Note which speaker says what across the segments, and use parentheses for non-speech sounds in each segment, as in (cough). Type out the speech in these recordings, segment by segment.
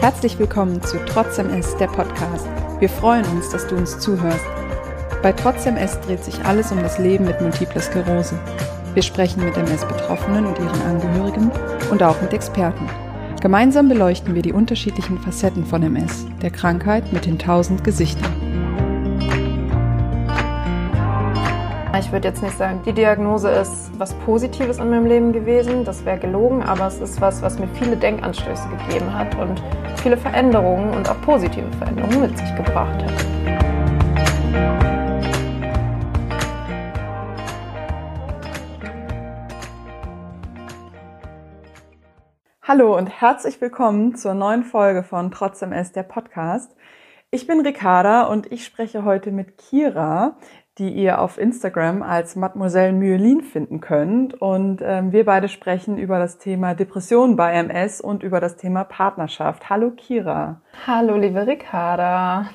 Speaker 1: Herzlich willkommen zu Trotzdem S, der Podcast. Wir freuen uns, dass du uns zuhörst. Bei Trotzdem S dreht sich alles um das Leben mit Multipler Sklerose. Wir sprechen mit MS-Betroffenen und ihren Angehörigen und auch mit Experten. Gemeinsam beleuchten wir die unterschiedlichen Facetten von MS, der Krankheit mit den tausend Gesichtern.
Speaker 2: Ich würde jetzt nicht sagen, die Diagnose ist was Positives in meinem Leben gewesen, das wäre gelogen, aber es ist was, was mir viele Denkanstöße gegeben hat und viele Veränderungen und auch positive Veränderungen mit sich gebracht hat.
Speaker 1: Hallo und herzlich willkommen zur neuen Folge von Trotzdem S, der Podcast. Ich bin Ricarda und ich spreche heute mit Kira die ihr auf Instagram als Mademoiselle Myelin finden könnt. Und ähm, wir beide sprechen über das Thema Depression bei MS und über das Thema Partnerschaft. Hallo Kira.
Speaker 2: Hallo liebe Ricarda.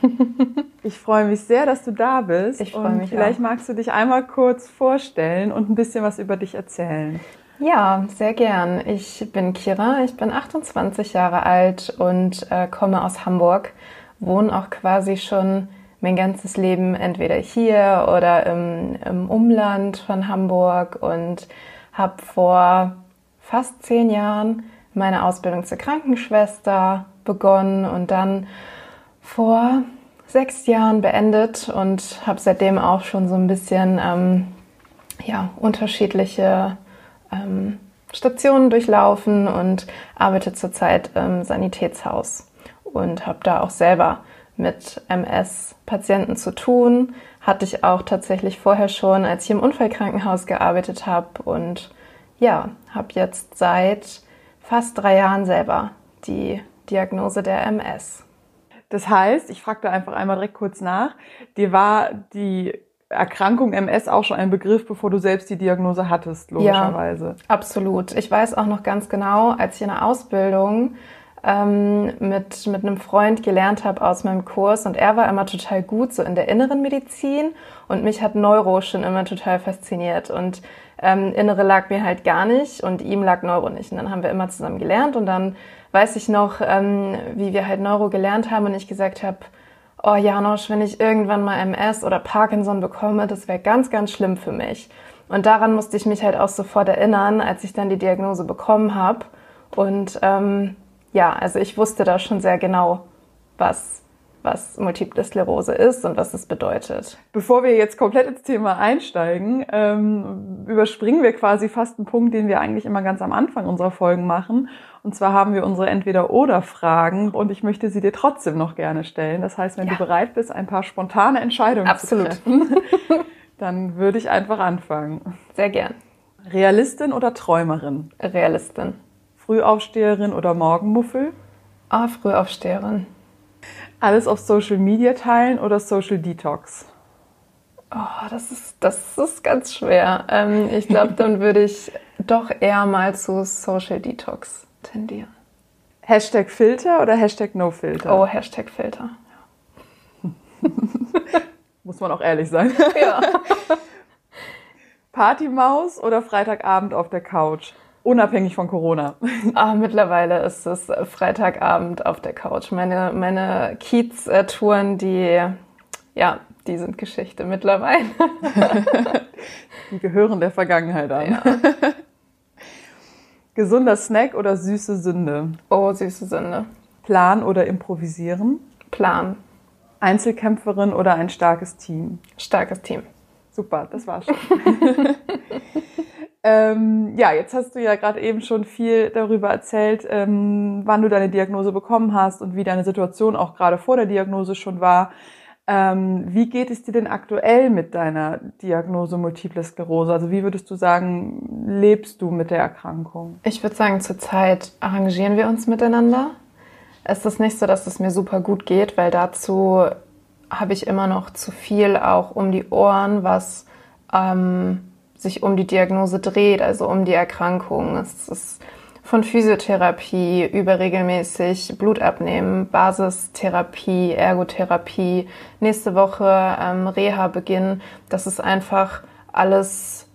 Speaker 2: (laughs)
Speaker 1: ich freue mich sehr, dass du da bist.
Speaker 2: Ich freue mich.
Speaker 1: Vielleicht
Speaker 2: auch.
Speaker 1: magst du dich einmal kurz vorstellen und ein bisschen was über dich erzählen.
Speaker 2: Ja, sehr gern. Ich bin Kira, ich bin 28 Jahre alt und äh, komme aus Hamburg, wohne auch quasi schon mein ganzes Leben entweder hier oder im, im Umland von Hamburg und habe vor fast zehn Jahren meine Ausbildung zur Krankenschwester begonnen und dann vor sechs Jahren beendet und habe seitdem auch schon so ein bisschen ähm, ja, unterschiedliche ähm, Stationen durchlaufen und arbeite zurzeit im Sanitätshaus und habe da auch selber mit MS-Patienten zu tun. Hatte ich auch tatsächlich vorher schon, als ich im Unfallkrankenhaus gearbeitet habe. Und ja, habe jetzt seit fast drei Jahren selber die Diagnose der MS.
Speaker 1: Das heißt, ich frage da einfach einmal direkt kurz nach, dir war die Erkrankung MS auch schon ein Begriff, bevor du selbst die Diagnose hattest, logischerweise. Ja,
Speaker 2: absolut. Ich weiß auch noch ganz genau, als ich in der Ausbildung ähm, mit, mit einem Freund gelernt habe aus meinem Kurs. Und er war immer total gut so in der inneren Medizin. Und mich hat Neuro schon immer total fasziniert. Und ähm, Innere lag mir halt gar nicht und ihm lag Neuro nicht. Und dann haben wir immer zusammen gelernt. Und dann weiß ich noch, ähm, wie wir halt Neuro gelernt haben. Und ich gesagt habe, oh Janosch, wenn ich irgendwann mal MS oder Parkinson bekomme, das wäre ganz, ganz schlimm für mich. Und daran musste ich mich halt auch sofort erinnern, als ich dann die Diagnose bekommen habe. Und ähm, ja, also ich wusste da schon sehr genau, was, was Multiple Sklerose ist und was es bedeutet.
Speaker 1: Bevor wir jetzt komplett ins Thema einsteigen, ähm, überspringen wir quasi fast einen Punkt, den wir eigentlich immer ganz am Anfang unserer Folgen machen. Und zwar haben wir unsere Entweder-Oder-Fragen und ich möchte sie dir trotzdem noch gerne stellen. Das heißt, wenn ja. du bereit bist, ein paar spontane Entscheidungen
Speaker 2: Absolut.
Speaker 1: zu treffen, (laughs) dann würde ich einfach anfangen.
Speaker 2: Sehr gern.
Speaker 1: Realistin oder Träumerin?
Speaker 2: Realistin.
Speaker 1: Frühaufsteherin oder Morgenmuffel?
Speaker 2: Ah, Frühaufsteherin.
Speaker 1: Alles auf Social Media teilen oder Social Detox?
Speaker 2: Oh, das ist, das ist ganz schwer. Ähm, ich glaube, dann (laughs) würde ich doch eher mal zu Social Detox tendieren.
Speaker 1: Hashtag Filter oder Hashtag No Filter?
Speaker 2: Oh, Hashtag Filter.
Speaker 1: Ja. (laughs) Muss man auch ehrlich sein.
Speaker 2: Ja. (laughs)
Speaker 1: Partymaus oder Freitagabend auf der Couch? Unabhängig von Corona. (laughs)
Speaker 2: Ah, mittlerweile ist es Freitagabend auf der Couch. Meine, meine Kiez-Touren, die, ja, die sind Geschichte mittlerweile. (laughs)
Speaker 1: die gehören der Vergangenheit an. Ja. (laughs) Gesunder Snack oder süße Sünde?
Speaker 2: Oh, süße Sünde.
Speaker 1: Plan oder improvisieren?
Speaker 2: Plan.
Speaker 1: Einzelkämpferin oder ein starkes Team?
Speaker 2: Starkes Team.
Speaker 1: Super, das war's schon. Ähm, ja, jetzt hast du ja gerade eben schon viel darüber erzählt, ähm, wann du deine Diagnose bekommen hast und wie deine Situation auch gerade vor der Diagnose schon war. Ähm, wie geht es dir denn aktuell mit deiner Diagnose Multiple Sklerose? Also wie würdest du sagen, lebst du mit der Erkrankung?
Speaker 2: Ich würde sagen, zurzeit arrangieren wir uns miteinander. Es ist nicht so, dass es mir super gut geht, weil dazu habe ich immer noch zu viel auch um die Ohren, was ähm, sich um die Diagnose dreht, also um die Erkrankung. Es ist von Physiotherapie über regelmäßig Blut abnehmen, Basistherapie, Ergotherapie, nächste Woche ähm, Reha-Beginn. Das ist einfach alles,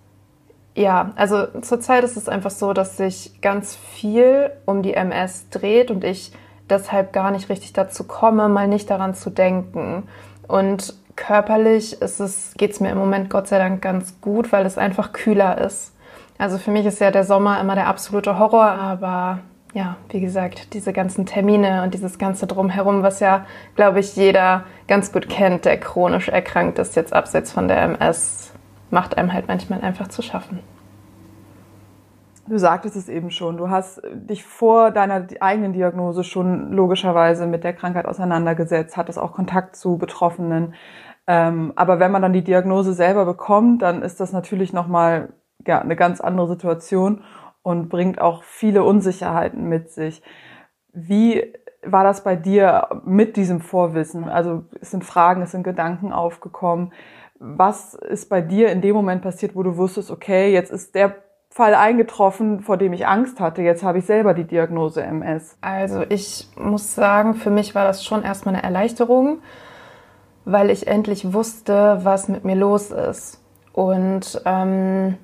Speaker 2: ja, also zurzeit ist es einfach so, dass sich ganz viel um die MS dreht und ich deshalb gar nicht richtig dazu komme, mal nicht daran zu denken. Und körperlich ist es, geht es mir im Moment Gott sei Dank ganz gut, weil es einfach kühler ist. Also für mich ist ja der Sommer immer der absolute Horror, aber ja, wie gesagt, diese ganzen Termine und dieses ganze Drumherum, was ja, glaube ich, jeder ganz gut kennt, der chronisch erkrankt ist, jetzt abseits von der MS, macht einem halt manchmal einfach zu schaffen.
Speaker 1: Du sagtest es eben schon, du hast dich vor deiner eigenen Diagnose schon logischerweise mit der Krankheit auseinandergesetzt, hattest auch Kontakt zu Betroffenen. Ähm, aber wenn man dann die Diagnose selber bekommt, dann ist das natürlich nochmal ja, eine ganz andere Situation und bringt auch viele Unsicherheiten mit sich. Wie war das bei dir mit diesem Vorwissen? Also es sind Fragen, es sind Gedanken aufgekommen. Was ist bei dir in dem Moment passiert, wo du wusstest, okay, jetzt ist der Fall eingetroffen, vor dem ich Angst hatte. Jetzt habe ich selber die Diagnose MS.
Speaker 2: Also ich muss sagen, für mich war das schon erstmal eine Erleichterung, weil ich endlich wusste, was mit mir los ist. Und ähm,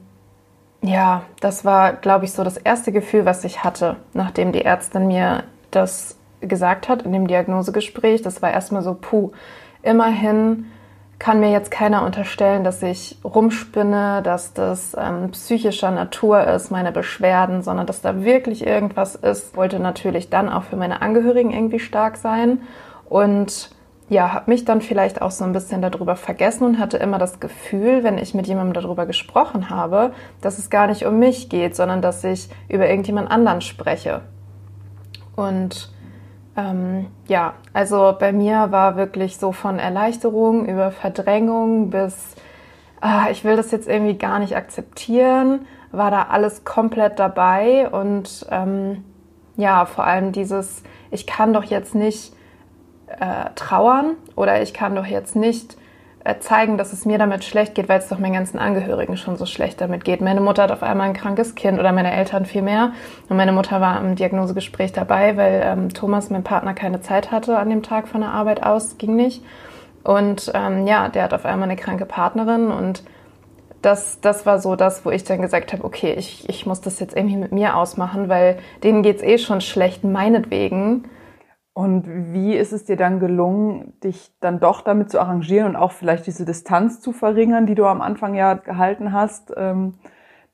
Speaker 2: ja, das war, glaube ich, so das erste Gefühl, was ich hatte, nachdem die Ärztin mir das gesagt hat in dem Diagnosegespräch. Das war erstmal so, puh, immerhin kann mir jetzt keiner unterstellen, dass ich rumspinne, dass das ähm, psychischer Natur ist, meine Beschwerden, sondern dass da wirklich irgendwas ist. Ich wollte natürlich dann auch für meine Angehörigen irgendwie stark sein und ja, habe mich dann vielleicht auch so ein bisschen darüber vergessen und hatte immer das Gefühl, wenn ich mit jemandem darüber gesprochen habe, dass es gar nicht um mich geht, sondern dass ich über irgendjemand anderen spreche. Und ähm, ja, also bei mir war wirklich so von Erleichterung über Verdrängung bis, ah, ich will das jetzt irgendwie gar nicht akzeptieren, war da alles komplett dabei und ähm, ja, vor allem dieses, ich kann doch jetzt nicht äh, trauern oder ich kann doch jetzt nicht äh, zeigen, dass es mir damit schlecht geht, weil es doch meinen ganzen Angehörigen schon so schlecht damit geht. Meine Mutter hat auf einmal ein krankes Kind oder meine Eltern viel mehr. Und meine Mutter war im Diagnosegespräch dabei, weil ähm, Thomas, mein Partner, keine Zeit hatte an dem Tag von der Arbeit aus, ging nicht. Und ähm, ja, der hat auf einmal eine kranke Partnerin und das, das war so das, wo ich dann gesagt habe, okay, ich, ich muss das jetzt irgendwie mit mir ausmachen, weil denen geht's eh schon schlecht, meinetwegen.
Speaker 1: Und wie ist es dir dann gelungen, dich dann doch damit zu arrangieren und auch vielleicht diese Distanz zu verringern, die du am Anfang ja gehalten hast, ähm,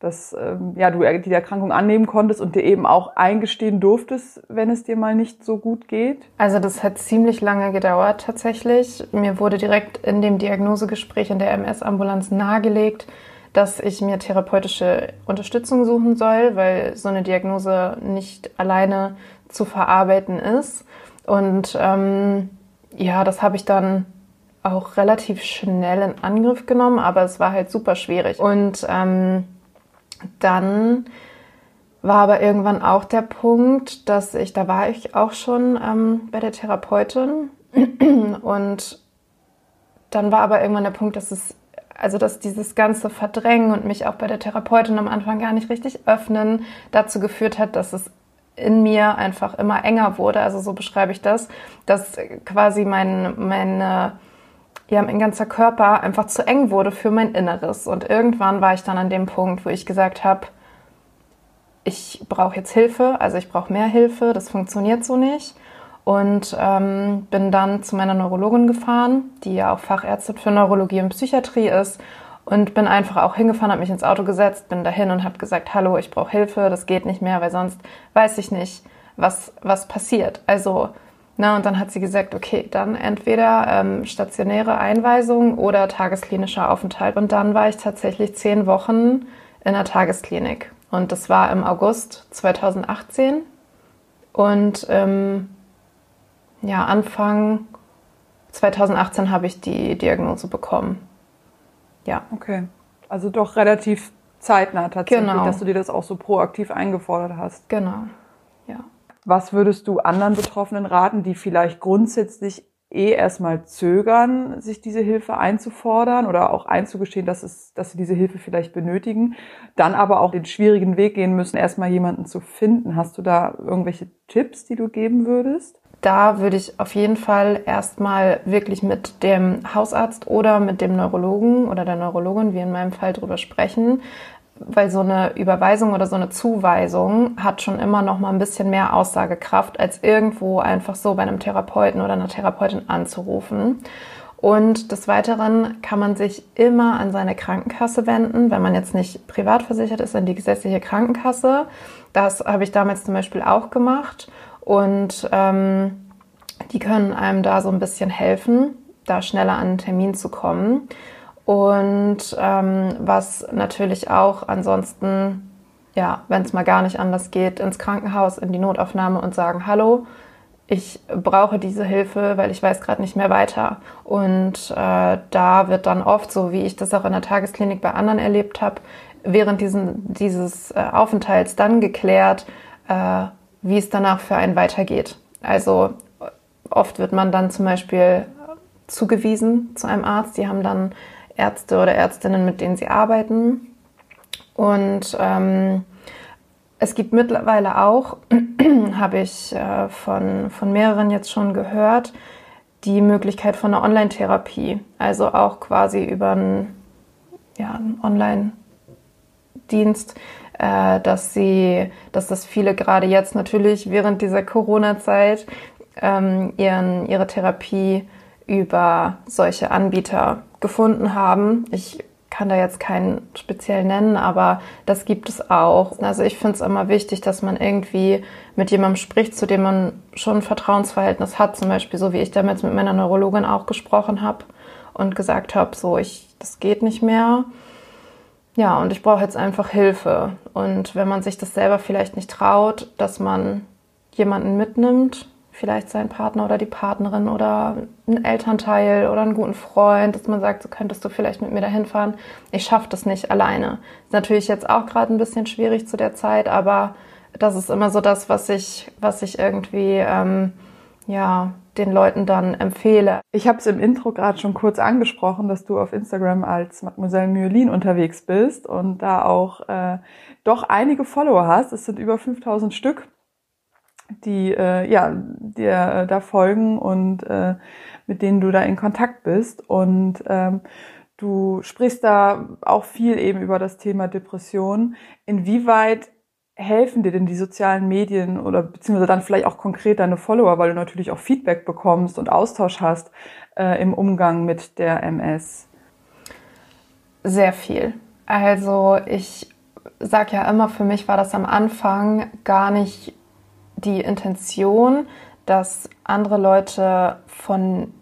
Speaker 1: dass ähm, ja, du die Erkrankung annehmen konntest und dir eben auch eingestehen durftest, wenn es dir mal nicht so gut geht?
Speaker 2: Also das hat ziemlich lange gedauert tatsächlich. Mir wurde direkt in dem Diagnosegespräch in der MS-Ambulanz nahegelegt, dass ich mir therapeutische Unterstützung suchen soll, weil so eine Diagnose nicht alleine zu verarbeiten ist. Und ähm, ja, das habe ich dann auch relativ schnell in Angriff genommen, aber es war halt super schwierig. Und ähm, dann war aber irgendwann auch der Punkt, dass ich, da war ich auch schon ähm, bei der Therapeutin (clears throat) und dann war aber irgendwann der Punkt, dass es, also dass dieses ganze Verdrängen und mich auch bei der Therapeutin am Anfang gar nicht richtig öffnen dazu geführt hat, dass es in mir einfach immer enger wurde. Also so beschreibe ich das, dass quasi mein, meine, ja, mein ganzer Körper einfach zu eng wurde für mein Inneres. Und irgendwann war ich dann an dem Punkt, wo ich gesagt habe, ich brauche jetzt Hilfe, also ich brauche mehr Hilfe, das funktioniert so nicht. Und ähm, bin dann zu meiner Neurologin gefahren, die ja auch Fachärztin für Neurologie und Psychiatrie ist und bin einfach auch hingefahren, habe mich ins Auto gesetzt, bin dahin und habe gesagt, hallo, ich brauche Hilfe, das geht nicht mehr, weil sonst weiß ich nicht, was, was passiert. Also, na, und dann hat sie gesagt, okay, dann entweder ähm, stationäre Einweisung oder tagesklinischer Aufenthalt. Und dann war ich tatsächlich zehn Wochen in der Tagesklinik. Und das war im August 2018. Und ähm, ja, Anfang 2018 habe ich die Diagnose bekommen.
Speaker 1: Ja. Okay. Also doch relativ zeitnah tatsächlich, genau. dass du dir das auch so proaktiv eingefordert hast.
Speaker 2: Genau. Ja.
Speaker 1: Was würdest du anderen Betroffenen raten, die vielleicht grundsätzlich eh erstmal zögern, sich diese Hilfe einzufordern oder auch einzugestehen, dass, es, dass sie diese Hilfe vielleicht benötigen, dann aber auch den schwierigen Weg gehen müssen, erstmal jemanden zu finden. Hast du da irgendwelche Tipps, die du geben würdest?
Speaker 2: Da würde ich auf jeden Fall erstmal wirklich mit dem Hausarzt oder mit dem Neurologen oder der Neurologin, wie in meinem Fall, drüber sprechen. weil so eine Überweisung oder so eine Zuweisung hat schon immer noch mal ein bisschen mehr Aussagekraft, als irgendwo einfach so bei einem Therapeuten oder einer Therapeutin anzurufen. Und des Weiteren kann man sich immer an seine Krankenkasse wenden, wenn man jetzt nicht privat versichert ist, an die gesetzliche Krankenkasse. Das habe ich damals zum Beispiel auch gemacht. Und ähm, die können einem da so ein bisschen helfen, da schneller an einen Termin zu kommen. Und ähm, was natürlich auch ansonsten, ja, wenn es mal gar nicht anders geht, ins Krankenhaus, in die Notaufnahme und sagen, hallo, ich brauche diese Hilfe, weil ich weiß gerade nicht mehr weiter. Und äh, da wird dann oft, so wie ich das auch in der Tagesklinik bei anderen erlebt habe, während diesen, dieses äh, Aufenthalts dann geklärt, äh, wie es danach für einen weitergeht. Also oft wird man dann zum Beispiel zugewiesen zu einem Arzt. Die haben dann Ärzte oder Ärztinnen, mit denen sie arbeiten. Und ähm, es gibt mittlerweile auch, (clears throat) habe ich äh, von, von mehreren jetzt schon gehört, die Möglichkeit von einer Online-Therapie. Also auch quasi über einen, ja, einen Online-Dienst, äh, dass sie, dass das viele gerade jetzt natürlich während dieser Corona-Zeit ähm, ihren, ihre Therapie über solche Anbieter gefunden haben. Ich kann da jetzt keinen speziell nennen, aber das gibt es auch. Also ich finde es immer wichtig, dass man irgendwie mit jemandem spricht, zu dem man schon ein Vertrauensverhältnis hat, zum Beispiel so wie ich damals mit meiner Neurologin auch gesprochen habe und gesagt habe, so ich, das geht nicht mehr. Ja, und ich brauche jetzt einfach Hilfe. Und wenn man sich das selber vielleicht nicht traut, dass man jemanden mitnimmt, vielleicht seinen Partner oder die Partnerin oder einen Elternteil oder einen guten Freund, dass man sagt, so könntest du vielleicht mit mir dahin fahren. Ich schaffe das nicht alleine. Ist natürlich jetzt auch gerade ein bisschen schwierig zu der Zeit, aber das ist immer so das, was ich, was ich irgendwie ähm, ja den Leuten dann empfehle.
Speaker 1: Ich habe es im Intro gerade schon kurz angesprochen, dass du auf Instagram als Mademoiselle Myelin unterwegs bist und da auch äh, doch einige Follower hast. Es sind über 5000 Stück die äh, ja dir äh, da folgen und äh, mit denen du da in Kontakt bist und ähm, du sprichst da auch viel eben über das Thema Depression. Inwieweit helfen dir denn die sozialen Medien oder beziehungsweise dann vielleicht auch konkret deine Follower, weil du natürlich auch Feedback bekommst und Austausch hast äh, im Umgang mit der MS?
Speaker 2: Sehr viel. Also ich sag ja immer, für mich war das am Anfang gar nicht die Intention, dass andere Leute von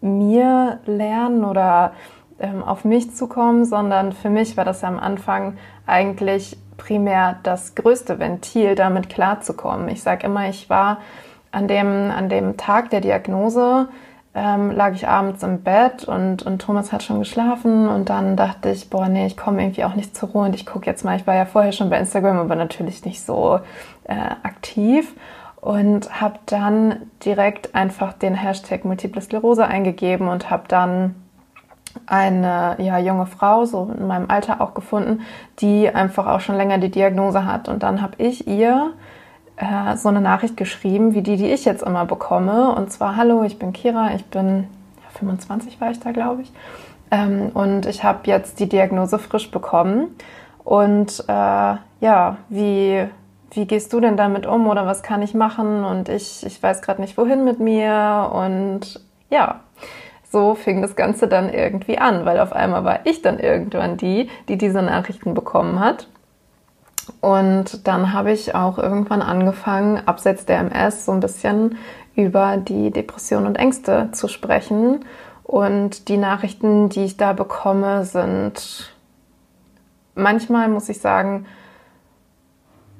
Speaker 2: mir lernen oder ähm, auf mich zukommen, sondern für mich war das am Anfang eigentlich primär das größte Ventil, damit klarzukommen. Ich sage immer, ich war an dem, an dem Tag der Diagnose, ähm, lag ich abends im Bett und, und Thomas hat schon geschlafen und dann dachte ich, boah, nee, ich komme irgendwie auch nicht zur Ruhe und ich gucke jetzt mal, ich war ja vorher schon bei Instagram, aber natürlich nicht so äh, aktiv und habe dann direkt einfach den Hashtag Multiple Sklerose eingegeben und habe dann eine ja, junge Frau, so in meinem Alter auch gefunden, die einfach auch schon länger die Diagnose hat. Und dann habe ich ihr äh, so eine Nachricht geschrieben, wie die, die ich jetzt immer bekomme. Und zwar, hallo, ich bin Kira, ich bin ja, 25 war ich da, glaube ich. Ähm, und ich habe jetzt die Diagnose frisch bekommen. Und äh, ja, wie, wie gehst du denn damit um oder was kann ich machen? Und ich, ich weiß gerade nicht, wohin mit mir. Und ja, so fing das Ganze dann irgendwie an, weil auf einmal war ich dann irgendwann die, die diese Nachrichten bekommen hat. Und dann habe ich auch irgendwann angefangen, abseits der MS so ein bisschen über die Depression und Ängste zu sprechen. Und die Nachrichten, die ich da bekomme, sind manchmal, muss ich sagen,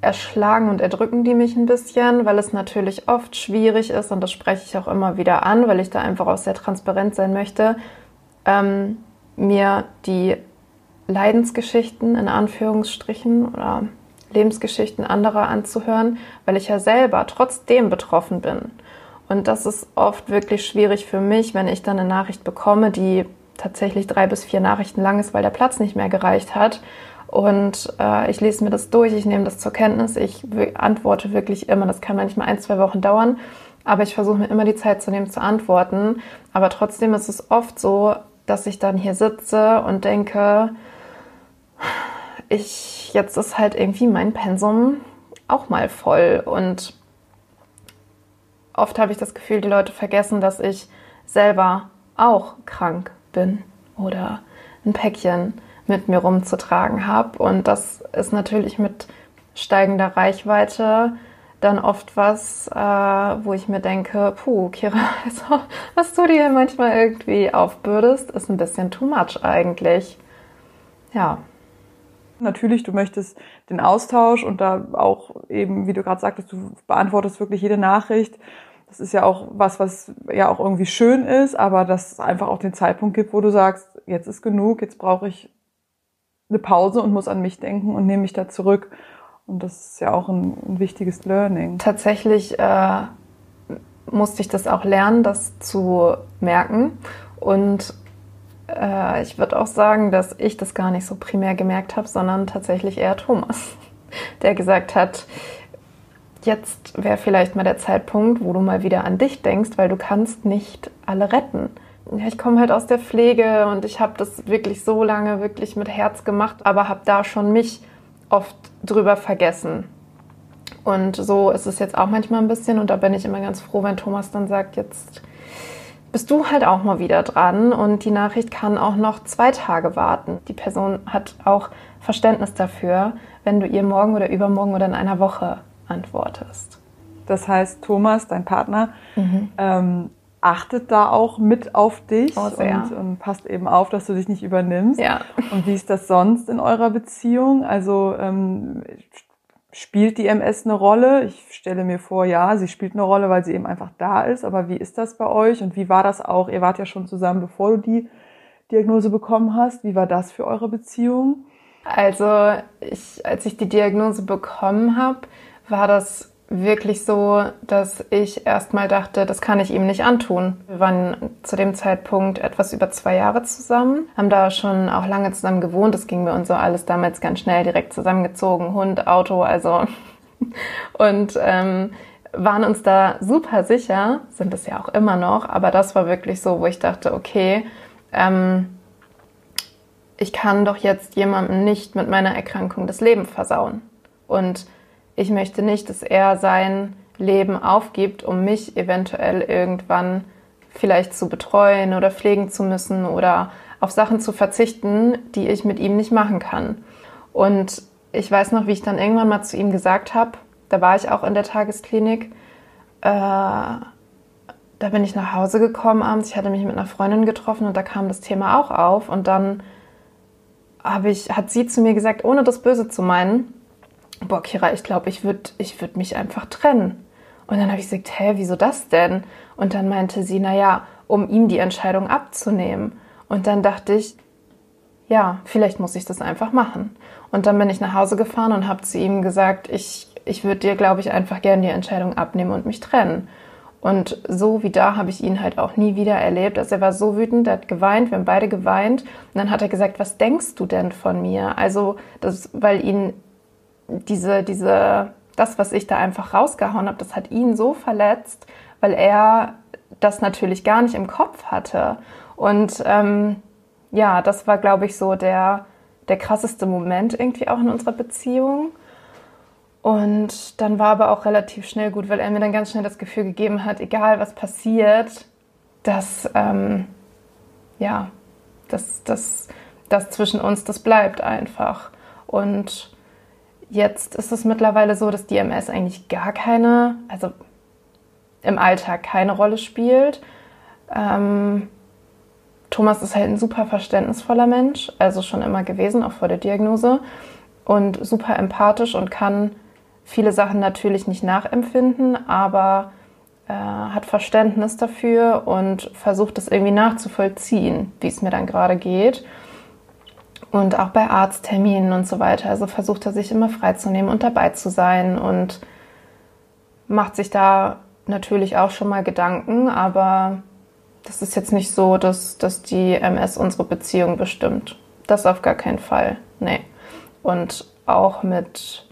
Speaker 2: erschlagen und erdrücken die mich ein bisschen, weil es natürlich oft schwierig ist und das spreche ich auch immer wieder an, weil ich da einfach auch sehr transparent sein möchte, ähm, mir die Leidensgeschichten in Anführungsstrichen oder Lebensgeschichten anderer anzuhören, weil ich ja selber trotzdem betroffen bin. Und das ist oft wirklich schwierig für mich, wenn ich dann eine Nachricht bekomme, die tatsächlich drei bis vier Nachrichten lang ist, weil der Platz nicht mehr gereicht hat. Und äh, ich lese mir das durch, ich nehme das zur Kenntnis, ich antworte wirklich immer. Das kann manchmal ein, zwei Wochen dauern, aber ich versuche mir immer die Zeit zu nehmen zu antworten. Aber trotzdem ist es oft so, dass ich dann hier sitze und denke, ich, jetzt ist halt irgendwie mein Pensum auch mal voll und oft habe ich das Gefühl, die Leute vergessen, dass ich selber auch krank bin oder ein Päckchen mit mir rumzutragen habe. Und das ist natürlich mit steigender Reichweite dann oft was, äh, wo ich mir denke, puh, Kira, (laughs) also, was du dir manchmal irgendwie aufbürdest, ist ein bisschen too much eigentlich. Ja.
Speaker 1: Natürlich, du möchtest den Austausch und da auch eben, wie du gerade sagtest, du beantwortest wirklich jede Nachricht. Das ist ja auch was, was ja auch irgendwie schön ist, aber dass es einfach auch den Zeitpunkt gibt, wo du sagst, jetzt ist genug, jetzt brauche ich eine Pause und muss an mich denken und nehme mich da zurück. Und das ist ja auch ein, ein wichtiges Learning.
Speaker 2: Tatsächlich äh, musste ich das auch lernen, das zu merken. Und äh, ich würde auch sagen, dass ich das gar nicht so primär gemerkt habe, sondern tatsächlich eher Thomas, (laughs) der gesagt hat, jetzt wäre vielleicht mal der Zeitpunkt, wo du mal wieder an dich denkst, weil du kannst nicht alle retten ja, ich komme halt aus der Pflege und ich habe das wirklich so lange wirklich mit Herz gemacht, aber habe da schon mich oft drüber vergessen. Und so ist es jetzt auch manchmal ein bisschen und da bin ich immer ganz froh, wenn Thomas dann sagt, jetzt bist du halt auch mal wieder dran und die Nachricht kann auch noch zwei Tage warten. Die Person hat auch Verständnis dafür, wenn du ihr morgen oder übermorgen oder in einer Woche antwortest.
Speaker 1: Das heißt, Thomas, dein Partner, mhm. ähm, achtet da auch mit auf dich
Speaker 2: oh,
Speaker 1: und, und, passt eben auf, dass du dich nicht übernimmst.
Speaker 2: Ja.
Speaker 1: Und wie ist das sonst in eurer Beziehung? Also ähm, spielt die MS eine Rolle? Ich stelle mir vor, ja, sie spielt eine Rolle, weil sie eben einfach da ist. Aber wie ist das bei euch und wie war das auch? Ihr wart ja schon zusammen, bevor du die Diagnose bekommen hast. Wie war das für eure Beziehung?
Speaker 2: Also ich, als ich die Diagnose bekommen habe, war das wirklich so, dass ich erstmal dachte, das kann ich ihm nicht antun. Wir waren zu dem Zeitpunkt etwas über zwei Jahre zusammen, haben da schon auch lange zusammen gewohnt. Das ging bei uns so alles damals ganz schnell direkt zusammengezogen, Hund, Auto, also (laughs) und ähm, waren uns da super sicher, sind es ja auch immer noch, aber das war wirklich so, wo ich dachte, okay, ähm, ich kann doch jetzt jemandem nicht mit meiner Erkrankung das Leben versauen. Und ich möchte nicht, dass er sein Leben aufgibt, um mich eventuell irgendwann vielleicht zu betreuen oder pflegen zu müssen oder auf Sachen zu verzichten, die ich mit ihm nicht machen kann. Und ich weiß noch, wie ich dann irgendwann mal zu ihm gesagt habe, da war ich auch in der Tagesklinik, äh, da bin ich nach Hause gekommen abends, ich hatte mich mit einer Freundin getroffen und da kam das Thema auch auf und dann ich, hat sie zu mir gesagt, ohne das Böse zu meinen, boah, Kira, ich glaube, ich würde ich würd mich einfach trennen. Und dann habe ich gesagt, hä, wieso das denn? Und dann meinte sie, naja, um ihm die Entscheidung abzunehmen. Und dann dachte ich, ja, vielleicht muss ich das einfach machen. Und dann bin ich nach Hause gefahren und habe zu ihm gesagt, ich, ich würde dir, glaube ich, einfach gerne die Entscheidung abnehmen und mich trennen. Und so wie da habe ich ihn halt auch nie wieder erlebt. Also er war so wütend, er hat geweint, wir haben beide geweint. Und dann hat er gesagt, was denkst du denn von mir? Also, das, weil ihn diese, diese, das, was ich da einfach rausgehauen habe, das hat ihn so verletzt, weil er das natürlich gar nicht im Kopf hatte. Und ähm, ja, das war, glaube ich, so der, der krasseste Moment irgendwie auch in unserer Beziehung. Und dann war aber auch relativ schnell gut, weil er mir dann ganz schnell das Gefühl gegeben hat, egal was passiert, dass, ähm, ja, dass das zwischen uns, das bleibt einfach. Und Jetzt ist es mittlerweile so, dass DMS eigentlich gar keine, also im Alltag keine Rolle spielt. Ähm, Thomas ist halt ein super verständnisvoller Mensch, also schon immer gewesen, auch vor der Diagnose. Und super empathisch und kann viele Sachen natürlich nicht nachempfinden, aber äh, hat Verständnis dafür und versucht es irgendwie nachzuvollziehen, wie es mir dann gerade geht und auch bei Arztterminen und so weiter. Also versucht er sich immer freizunehmen und dabei zu sein und macht sich da natürlich auch schon mal Gedanken, aber das ist jetzt nicht so, dass, dass die MS unsere Beziehung bestimmt. Das auf gar keinen Fall. Nee. Und auch mit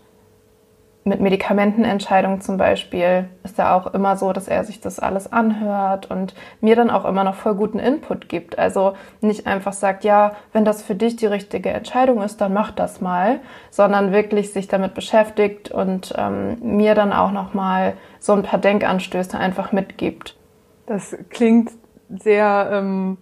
Speaker 2: mit Medikamentenentscheidungen zum Beispiel ist er auch immer so, dass er sich das alles anhört und mir dann auch immer noch voll guten Input gibt. Also nicht einfach sagt, ja, wenn das für dich die richtige Entscheidung ist, dann mach das mal, sondern wirklich sich damit beschäftigt und ähm, mir dann auch noch mal so ein paar Denkanstöße einfach mitgibt.
Speaker 1: Das klingt sehr ähm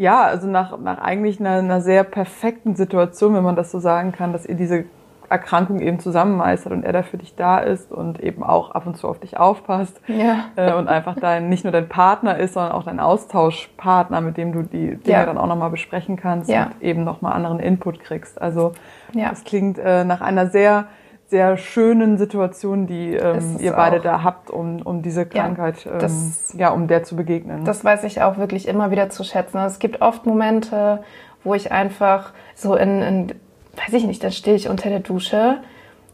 Speaker 1: ja, also nach, nach eigentlich einer, einer sehr perfekten Situation, wenn man das so sagen kann, dass ihr diese Erkrankung eben zusammenmeistert und er da für dich da ist und eben auch ab und zu auf dich aufpasst
Speaker 2: ja.
Speaker 1: äh, und einfach dein nicht nur dein Partner ist, sondern auch dein Austauschpartner, mit dem du die Dinge ja. dann auch nochmal besprechen kannst ja. und eben nochmal anderen Input kriegst. Also ja. das klingt äh, nach einer sehr sehr schönen Situation, die ähm, ihr beide da habt, um, um diese Krankheit, ja, das, ähm, ja, um der zu begegnen.
Speaker 2: Das weiß ich auch wirklich immer wieder zu schätzen. Es gibt oft Momente, wo ich einfach so in, in weiß ich nicht, dann stehe ich unter der Dusche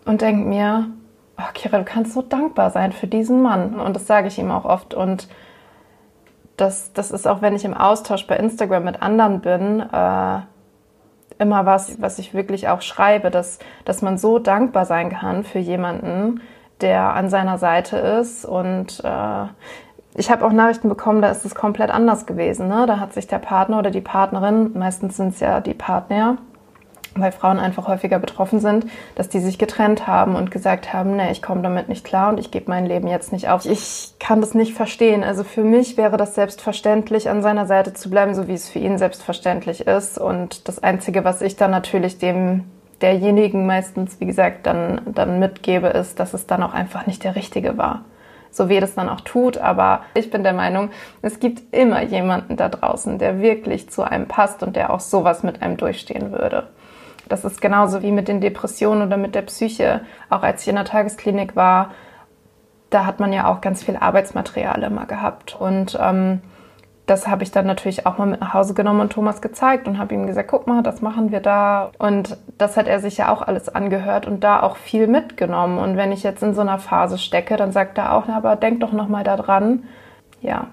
Speaker 2: und denke mir, oh Kira, du kannst so dankbar sein für diesen Mann. Und das sage ich ihm auch oft. Und das, das ist auch, wenn ich im Austausch bei Instagram mit anderen bin, äh, immer was, was ich wirklich auch schreibe, dass, dass man so dankbar sein kann für jemanden, der an seiner Seite ist. Und äh, ich habe auch Nachrichten bekommen, da ist es komplett anders gewesen. Ne? Da hat sich der Partner oder die Partnerin, meistens sind es ja die Partner, weil Frauen einfach häufiger betroffen sind, dass die sich getrennt haben und gesagt haben, nee, ich komme damit nicht klar und ich gebe mein Leben jetzt nicht auf. Ich kann das nicht verstehen. Also für mich wäre das selbstverständlich, an seiner Seite zu bleiben, so wie es für ihn selbstverständlich ist. Und das Einzige, was ich dann natürlich dem derjenigen meistens, wie gesagt, dann, dann mitgebe, ist, dass es dann auch einfach nicht der Richtige war. So er das dann auch tut. Aber ich bin der Meinung, es gibt immer jemanden da draußen, der wirklich zu einem passt und der auch sowas mit einem durchstehen würde. Das ist genauso wie mit den Depressionen oder mit der Psyche. Auch als ich in der Tagesklinik war, da hat man ja auch ganz viel Arbeitsmaterial immer gehabt. Und ähm, das habe ich dann natürlich auch mal mit nach Hause genommen und Thomas gezeigt und habe ihm gesagt, guck mal, das machen wir da. Und das hat er sich ja auch alles angehört und da auch viel mitgenommen. Und wenn ich jetzt in so einer Phase stecke, dann sagt er auch, na, aber denk doch noch mal daran. Ja,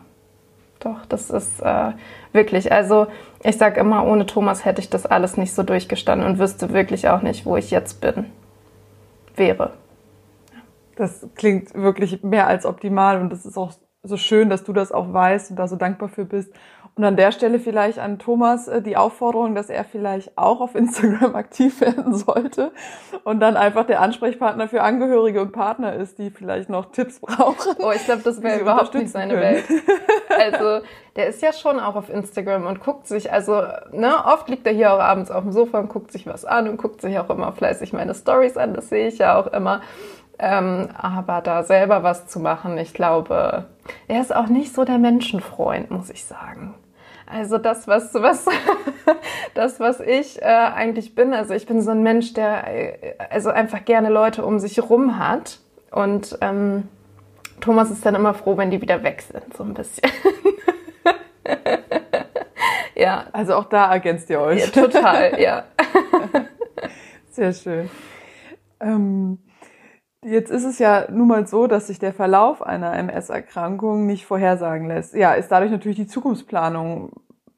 Speaker 2: doch, das ist äh, wirklich, also ich sage immer, ohne Thomas hätte ich das alles nicht so durchgestanden und wüsste wirklich auch nicht, wo ich jetzt bin, wäre.
Speaker 1: Das klingt wirklich mehr als optimal und das ist auch so schön, dass du das auch weißt und da so dankbar für bist. Und an der Stelle vielleicht an Thomas äh, die Aufforderung, dass er vielleicht auch auf Instagram (laughs) aktiv werden sollte und dann einfach der Ansprechpartner für Angehörige und Partner ist, die vielleicht noch Tipps brauchen.
Speaker 2: Oh, ich glaube, das wäre überhaupt nicht seine können. Welt. Also, der ist ja schon auch auf Instagram und guckt sich, also, ne, oft liegt er hier auch abends auf dem Sofa und guckt sich was an und guckt sich auch immer fleißig meine Stories an, das sehe ich ja auch immer. Ähm, aber da selber was zu machen, ich glaube, er ist auch nicht so der Menschenfreund, muss ich sagen. Also das, was, was, (laughs) das, was ich äh, eigentlich bin. Also ich bin so ein Mensch, der äh, also einfach gerne Leute um sich rum hat. Und ähm, Thomas ist dann immer froh, wenn die wieder weg sind, so ein bisschen. (laughs)
Speaker 1: ja. Also auch da ergänzt ihr euch.
Speaker 2: Ja, total, ja. (laughs)
Speaker 1: Sehr schön. Ähm, Jetzt ist es ja nun mal so, dass sich der Verlauf einer MS-Erkrankung nicht vorhersagen lässt. Ja, ist dadurch natürlich die Zukunftsplanung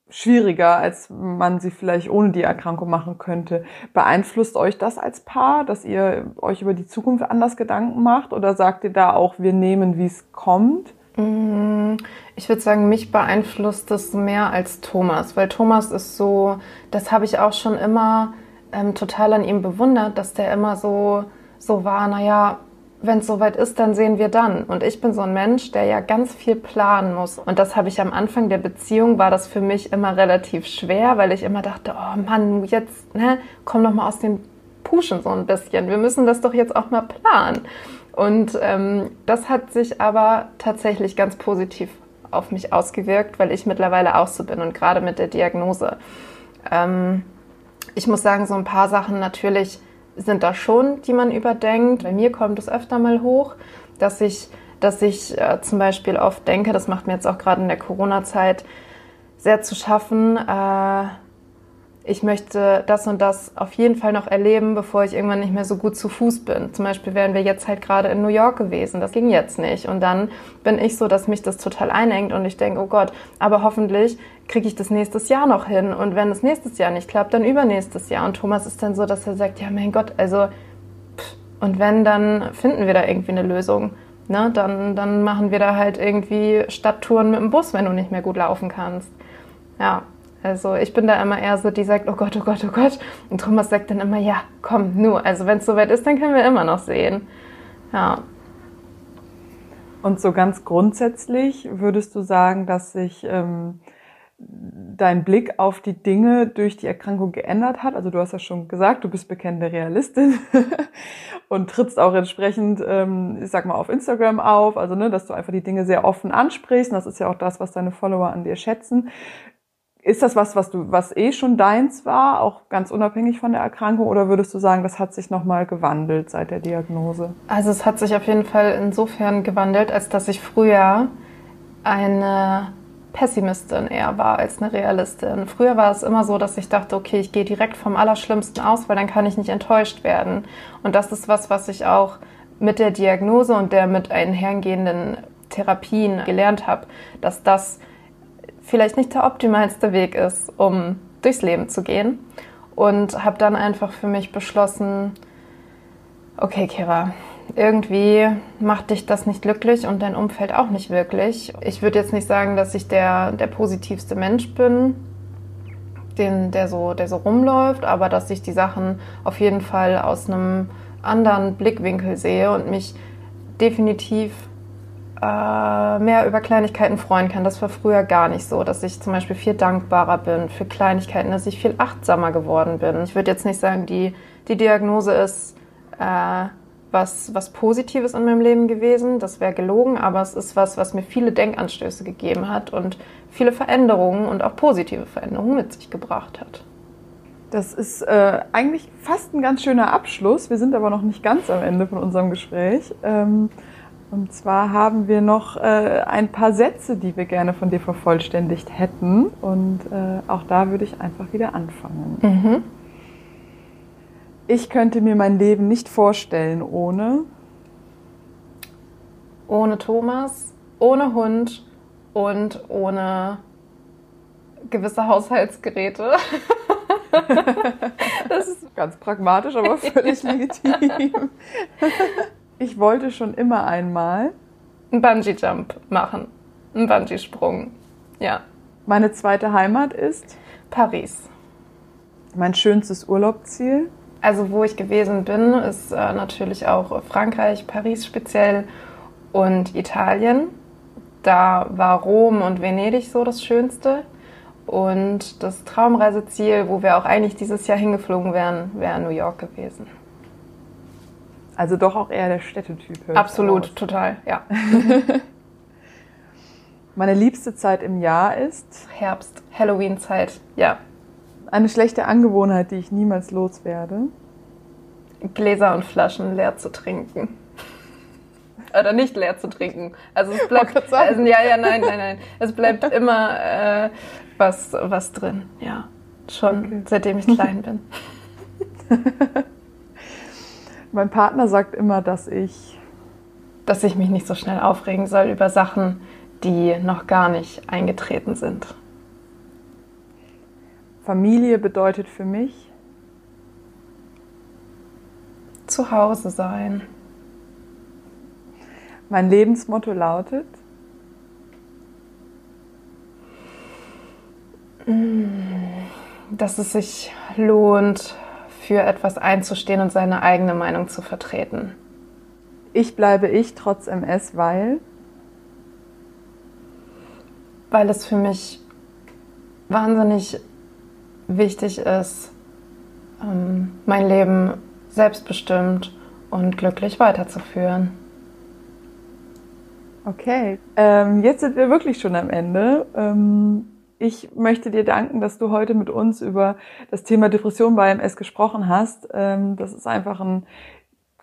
Speaker 1: schwieriger, als man sie vielleicht ohne die Erkrankung machen könnte. Beeinflusst euch das als Paar, dass ihr euch über die Zukunft anders Gedanken macht? Oder sagt ihr da auch, wir nehmen, wie es kommt?
Speaker 2: Mm, ich würde sagen, mich beeinflusst das mehr als Thomas, weil Thomas ist so, das habe ich auch schon immer ähm, total an ihm bewundert, dass der immer so so war, naja, wenn es soweit ist, dann sehen wir dann. Und ich bin so ein Mensch, der ja ganz viel planen muss. Und das habe ich am Anfang der Beziehung, war das für mich immer relativ schwer, weil ich immer dachte, oh Mann, jetzt, ne, komm doch mal aus dem Puschen so ein bisschen. Wir müssen das doch jetzt auch mal planen. Und ähm, das hat sich aber tatsächlich ganz positiv auf mich ausgewirkt, weil ich mittlerweile auch so bin und gerade mit der Diagnose. Ähm, ich muss sagen, so ein paar Sachen natürlich sind da schon, die man überdenkt. Bei mir kommt es öfter mal hoch, dass ich, dass ich äh, zum Beispiel oft denke, das macht mir jetzt auch gerade in der Corona-Zeit sehr zu schaffen, äh, ich möchte das und das auf jeden Fall noch erleben, bevor ich irgendwann nicht mehr so gut zu Fuß bin. Zum Beispiel wären wir jetzt halt gerade in New York gewesen. Das ging jetzt nicht. Und dann bin ich so, dass mich das total einengt und ich denke, oh Gott, aber hoffentlich kriege ich das nächstes Jahr noch hin. Und wenn es nächstes Jahr nicht klappt, dann übernächstes Jahr. Und Thomas ist dann so, dass er sagt, ja mein Gott, also pff, Und wenn, dann finden wir da irgendwie eine Lösung. Ne? Dann, dann machen wir da halt irgendwie Stadttouren mit dem Bus, wenn du nicht mehr gut laufen kannst. Ja, also ich bin da immer eher so, die sagt, oh Gott, oh Gott, oh Gott. Und Thomas sagt dann immer, ja, komm, nur. Also wenn es soweit ist, dann können wir immer noch sehen. Ja.
Speaker 1: Und so ganz grundsätzlich würdest du sagen, dass sich ähm, dein Blick auf die Dinge durch die Erkrankung geändert hat? Also du hast ja schon gesagt, du bist bekennende Realistin (laughs) und trittst auch entsprechend, ähm, ich sag mal, auf Instagram auf, also ne, dass du einfach die Dinge sehr offen ansprichst. Und das ist ja auch das, was deine Follower an dir schätzen. Ist das was, was du, was eh schon deins war, auch ganz unabhängig von der Erkrankung, oder würdest du sagen, das hat sich nochmal gewandelt seit der Diagnose?
Speaker 2: Also es hat sich auf jeden Fall insofern gewandelt, als dass ich früher eine Pessimistin eher war als eine Realistin. Früher war es immer so, dass ich dachte, okay, ich gehe direkt vom Allerschlimmsten aus, weil dann kann ich nicht enttäuscht werden. Und das ist was, was ich auch mit der Diagnose und der mit einhergehenden Therapien gelernt habe, dass das vielleicht nicht der optimalste Weg ist, um durchs Leben zu gehen. Und habe dann einfach für mich beschlossen, okay, Kira, irgendwie macht dich das nicht glücklich und dein Umfeld auch nicht wirklich. Ich würde jetzt nicht sagen, dass ich der, der positivste Mensch bin, den, der, so, der so rumläuft, aber dass ich die Sachen auf jeden Fall aus einem anderen Blickwinkel sehe und mich definitiv äh, mehr über Kleinigkeiten freuen kann. Das war früher gar nicht so, dass ich zum Beispiel viel dankbarer bin für Kleinigkeiten, dass ich viel achtsamer geworden bin. Ich würde jetzt nicht sagen, die, die Diagnose ist äh, was, was Positives in meinem Leben gewesen. Das wäre gelogen, aber es ist was, was mir viele Denkanstöße gegeben hat und viele Veränderungen und auch positive Veränderungen mit sich gebracht hat.
Speaker 1: Das ist äh, eigentlich fast ein ganz schöner Abschluss. Wir sind aber noch nicht ganz am Ende von unserem Gespräch. Ähm, und zwar haben wir noch äh, ein paar Sätze, die wir gerne von dir vervollständigt hätten. Und äh, auch da würde ich einfach wieder anfangen. Mhm. Ich könnte mir mein Leben nicht vorstellen ohne.
Speaker 2: Ohne Thomas, ohne Hund und ohne gewisse Haushaltsgeräte. (laughs)
Speaker 1: das ist ganz pragmatisch, aber völlig (laughs) legitim. Ich wollte schon immer einmal
Speaker 2: einen Bungee-Jump machen, einen Bungee-Sprung. Ja.
Speaker 1: Meine zweite Heimat ist
Speaker 2: Paris.
Speaker 1: Mein schönstes Urlaubsziel
Speaker 2: also wo ich gewesen bin, ist äh, natürlich auch Frankreich, Paris speziell und Italien. Da war Rom und Venedig so das Schönste. Und das Traumreiseziel, wo wir auch eigentlich dieses Jahr hingeflogen wären, wäre New York gewesen.
Speaker 1: Also doch auch eher der Städtetyp.
Speaker 2: Absolut, aus. total, ja. (laughs)
Speaker 1: Meine liebste Zeit im Jahr ist?
Speaker 2: Herbst, Halloween-Zeit, ja.
Speaker 1: Eine schlechte Angewohnheit, die ich niemals loswerde.
Speaker 2: Gläser und Flaschen leer zu trinken. (laughs) Oder nicht leer zu trinken. Also es bleibt. Also, ja, ja, nein, nein, nein. Es bleibt (laughs) immer äh, was, was drin. Ja. Schon okay. seitdem ich klein bin.
Speaker 1: Mein Partner sagt immer, dass ich.
Speaker 2: Dass ich mich nicht so schnell aufregen soll über Sachen, die noch gar nicht eingetreten sind.
Speaker 1: Familie bedeutet für mich
Speaker 2: zu Hause sein.
Speaker 1: Mein Lebensmotto lautet
Speaker 2: dass es sich lohnt, für etwas einzustehen und seine eigene Meinung zu vertreten.
Speaker 1: Ich bleibe ich trotz MS, weil?
Speaker 2: Weil es für mich wahnsinnig wichtig ist, ähm, mein Leben selbstbestimmt und glücklich weiterzuführen.
Speaker 1: Okay, ähm, jetzt sind wir wirklich schon am Ende. Ähm, ich möchte dir danken, dass du heute mit uns über das Thema Depression bei MS gesprochen hast. Ähm, das ist einfach ein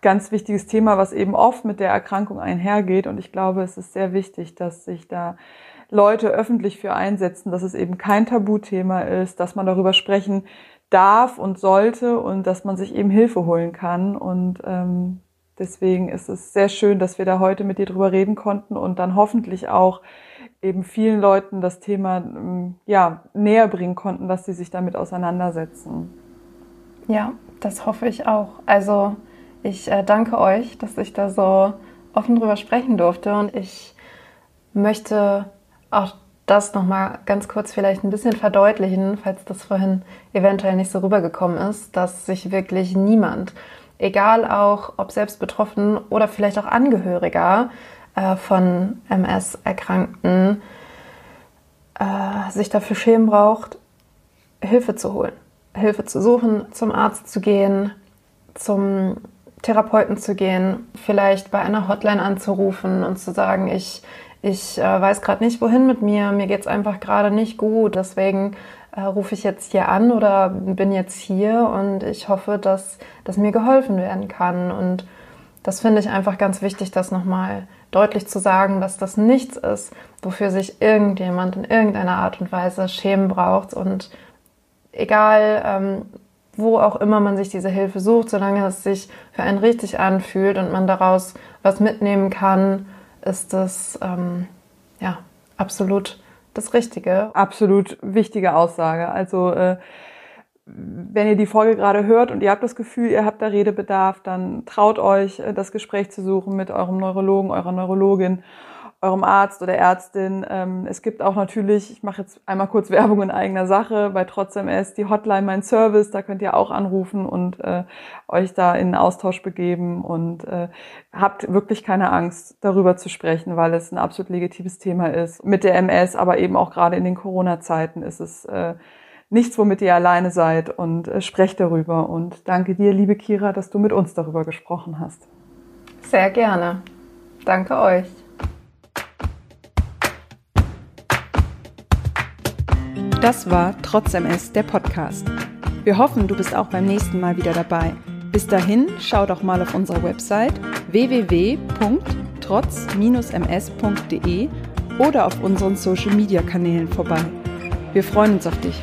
Speaker 1: ganz wichtiges Thema, was eben oft mit der Erkrankung einhergeht. Und ich glaube, es ist sehr wichtig, dass sich da Leute öffentlich für einsetzen, dass es eben kein Tabuthema ist, dass man darüber sprechen darf und sollte und dass man sich eben Hilfe holen kann. Und ähm, deswegen ist es sehr schön, dass wir da heute mit dir drüber reden konnten und dann hoffentlich auch eben vielen Leuten das Thema ähm, ja, näher bringen konnten, dass sie sich damit auseinandersetzen.
Speaker 2: Ja, das hoffe ich auch. Also Ich äh, danke euch, dass ich da so offen drüber sprechen durfte und ich möchte auch das nochmal ganz kurz vielleicht ein bisschen verdeutlichen, falls das vorhin eventuell nicht so rübergekommen ist, dass sich wirklich niemand, egal auch ob selbst betroffen oder vielleicht auch Angehöriger äh, von MS-Erkrankten, äh, sich dafür schämen braucht, Hilfe zu holen, Hilfe zu suchen, zum Arzt zu gehen, zum Therapeuten zu gehen, vielleicht bei einer Hotline anzurufen und zu sagen, ich, ich äh, weiß gerade nicht, wohin mit mir, mir geht es einfach gerade nicht gut, deswegen äh, rufe ich jetzt hier an oder bin jetzt hier und ich hoffe, dass, dass mir geholfen werden kann. Und das finde ich einfach ganz wichtig, das nochmal deutlich zu sagen, dass das nichts ist, wofür sich irgendjemand in irgendeiner Art und Weise schämen braucht und egal ähm, wo auch immer man sich diese Hilfe sucht, solange es sich für einen richtig anfühlt und man daraus was mitnehmen kann, ist das ähm, ja absolut das Richtige.
Speaker 1: Absolut wichtige Aussage. Also äh, wenn ihr die Folge gerade hört und ihr habt das Gefühl, ihr habt da Redebedarf, dann traut euch, äh, das Gespräch zu suchen mit eurem Neurologen, eurer Neurologin eurem Arzt oder Ärztin. Ähm, es gibt auch natürlich, ich mache jetzt einmal kurz Werbung in eigener Sache, bei Trotzdem ist die Hotline mein Service, da könnt ihr auch anrufen und äh, euch da in Austausch begeben und äh, habt wirklich keine Angst, darüber zu sprechen, weil es ein absolut legitimes Thema ist. Mit der MS, aber eben auch gerade in den Corona-Zeiten ist es äh, nichts, womit ihr alleine seid und äh, sprecht darüber. Und danke dir, liebe Kira, dass du mit uns darüber gesprochen hast.
Speaker 2: Sehr gerne. Danke euch.
Speaker 1: Das war Trotz MS, der Podcast. Wir hoffen, du bist auch beim nächsten Mal wieder dabei. Bis dahin, schau doch mal auf unserer Website www.trotz-ms.de oder auf unseren Social Media Kanälen vorbei. Wir freuen uns auf dich.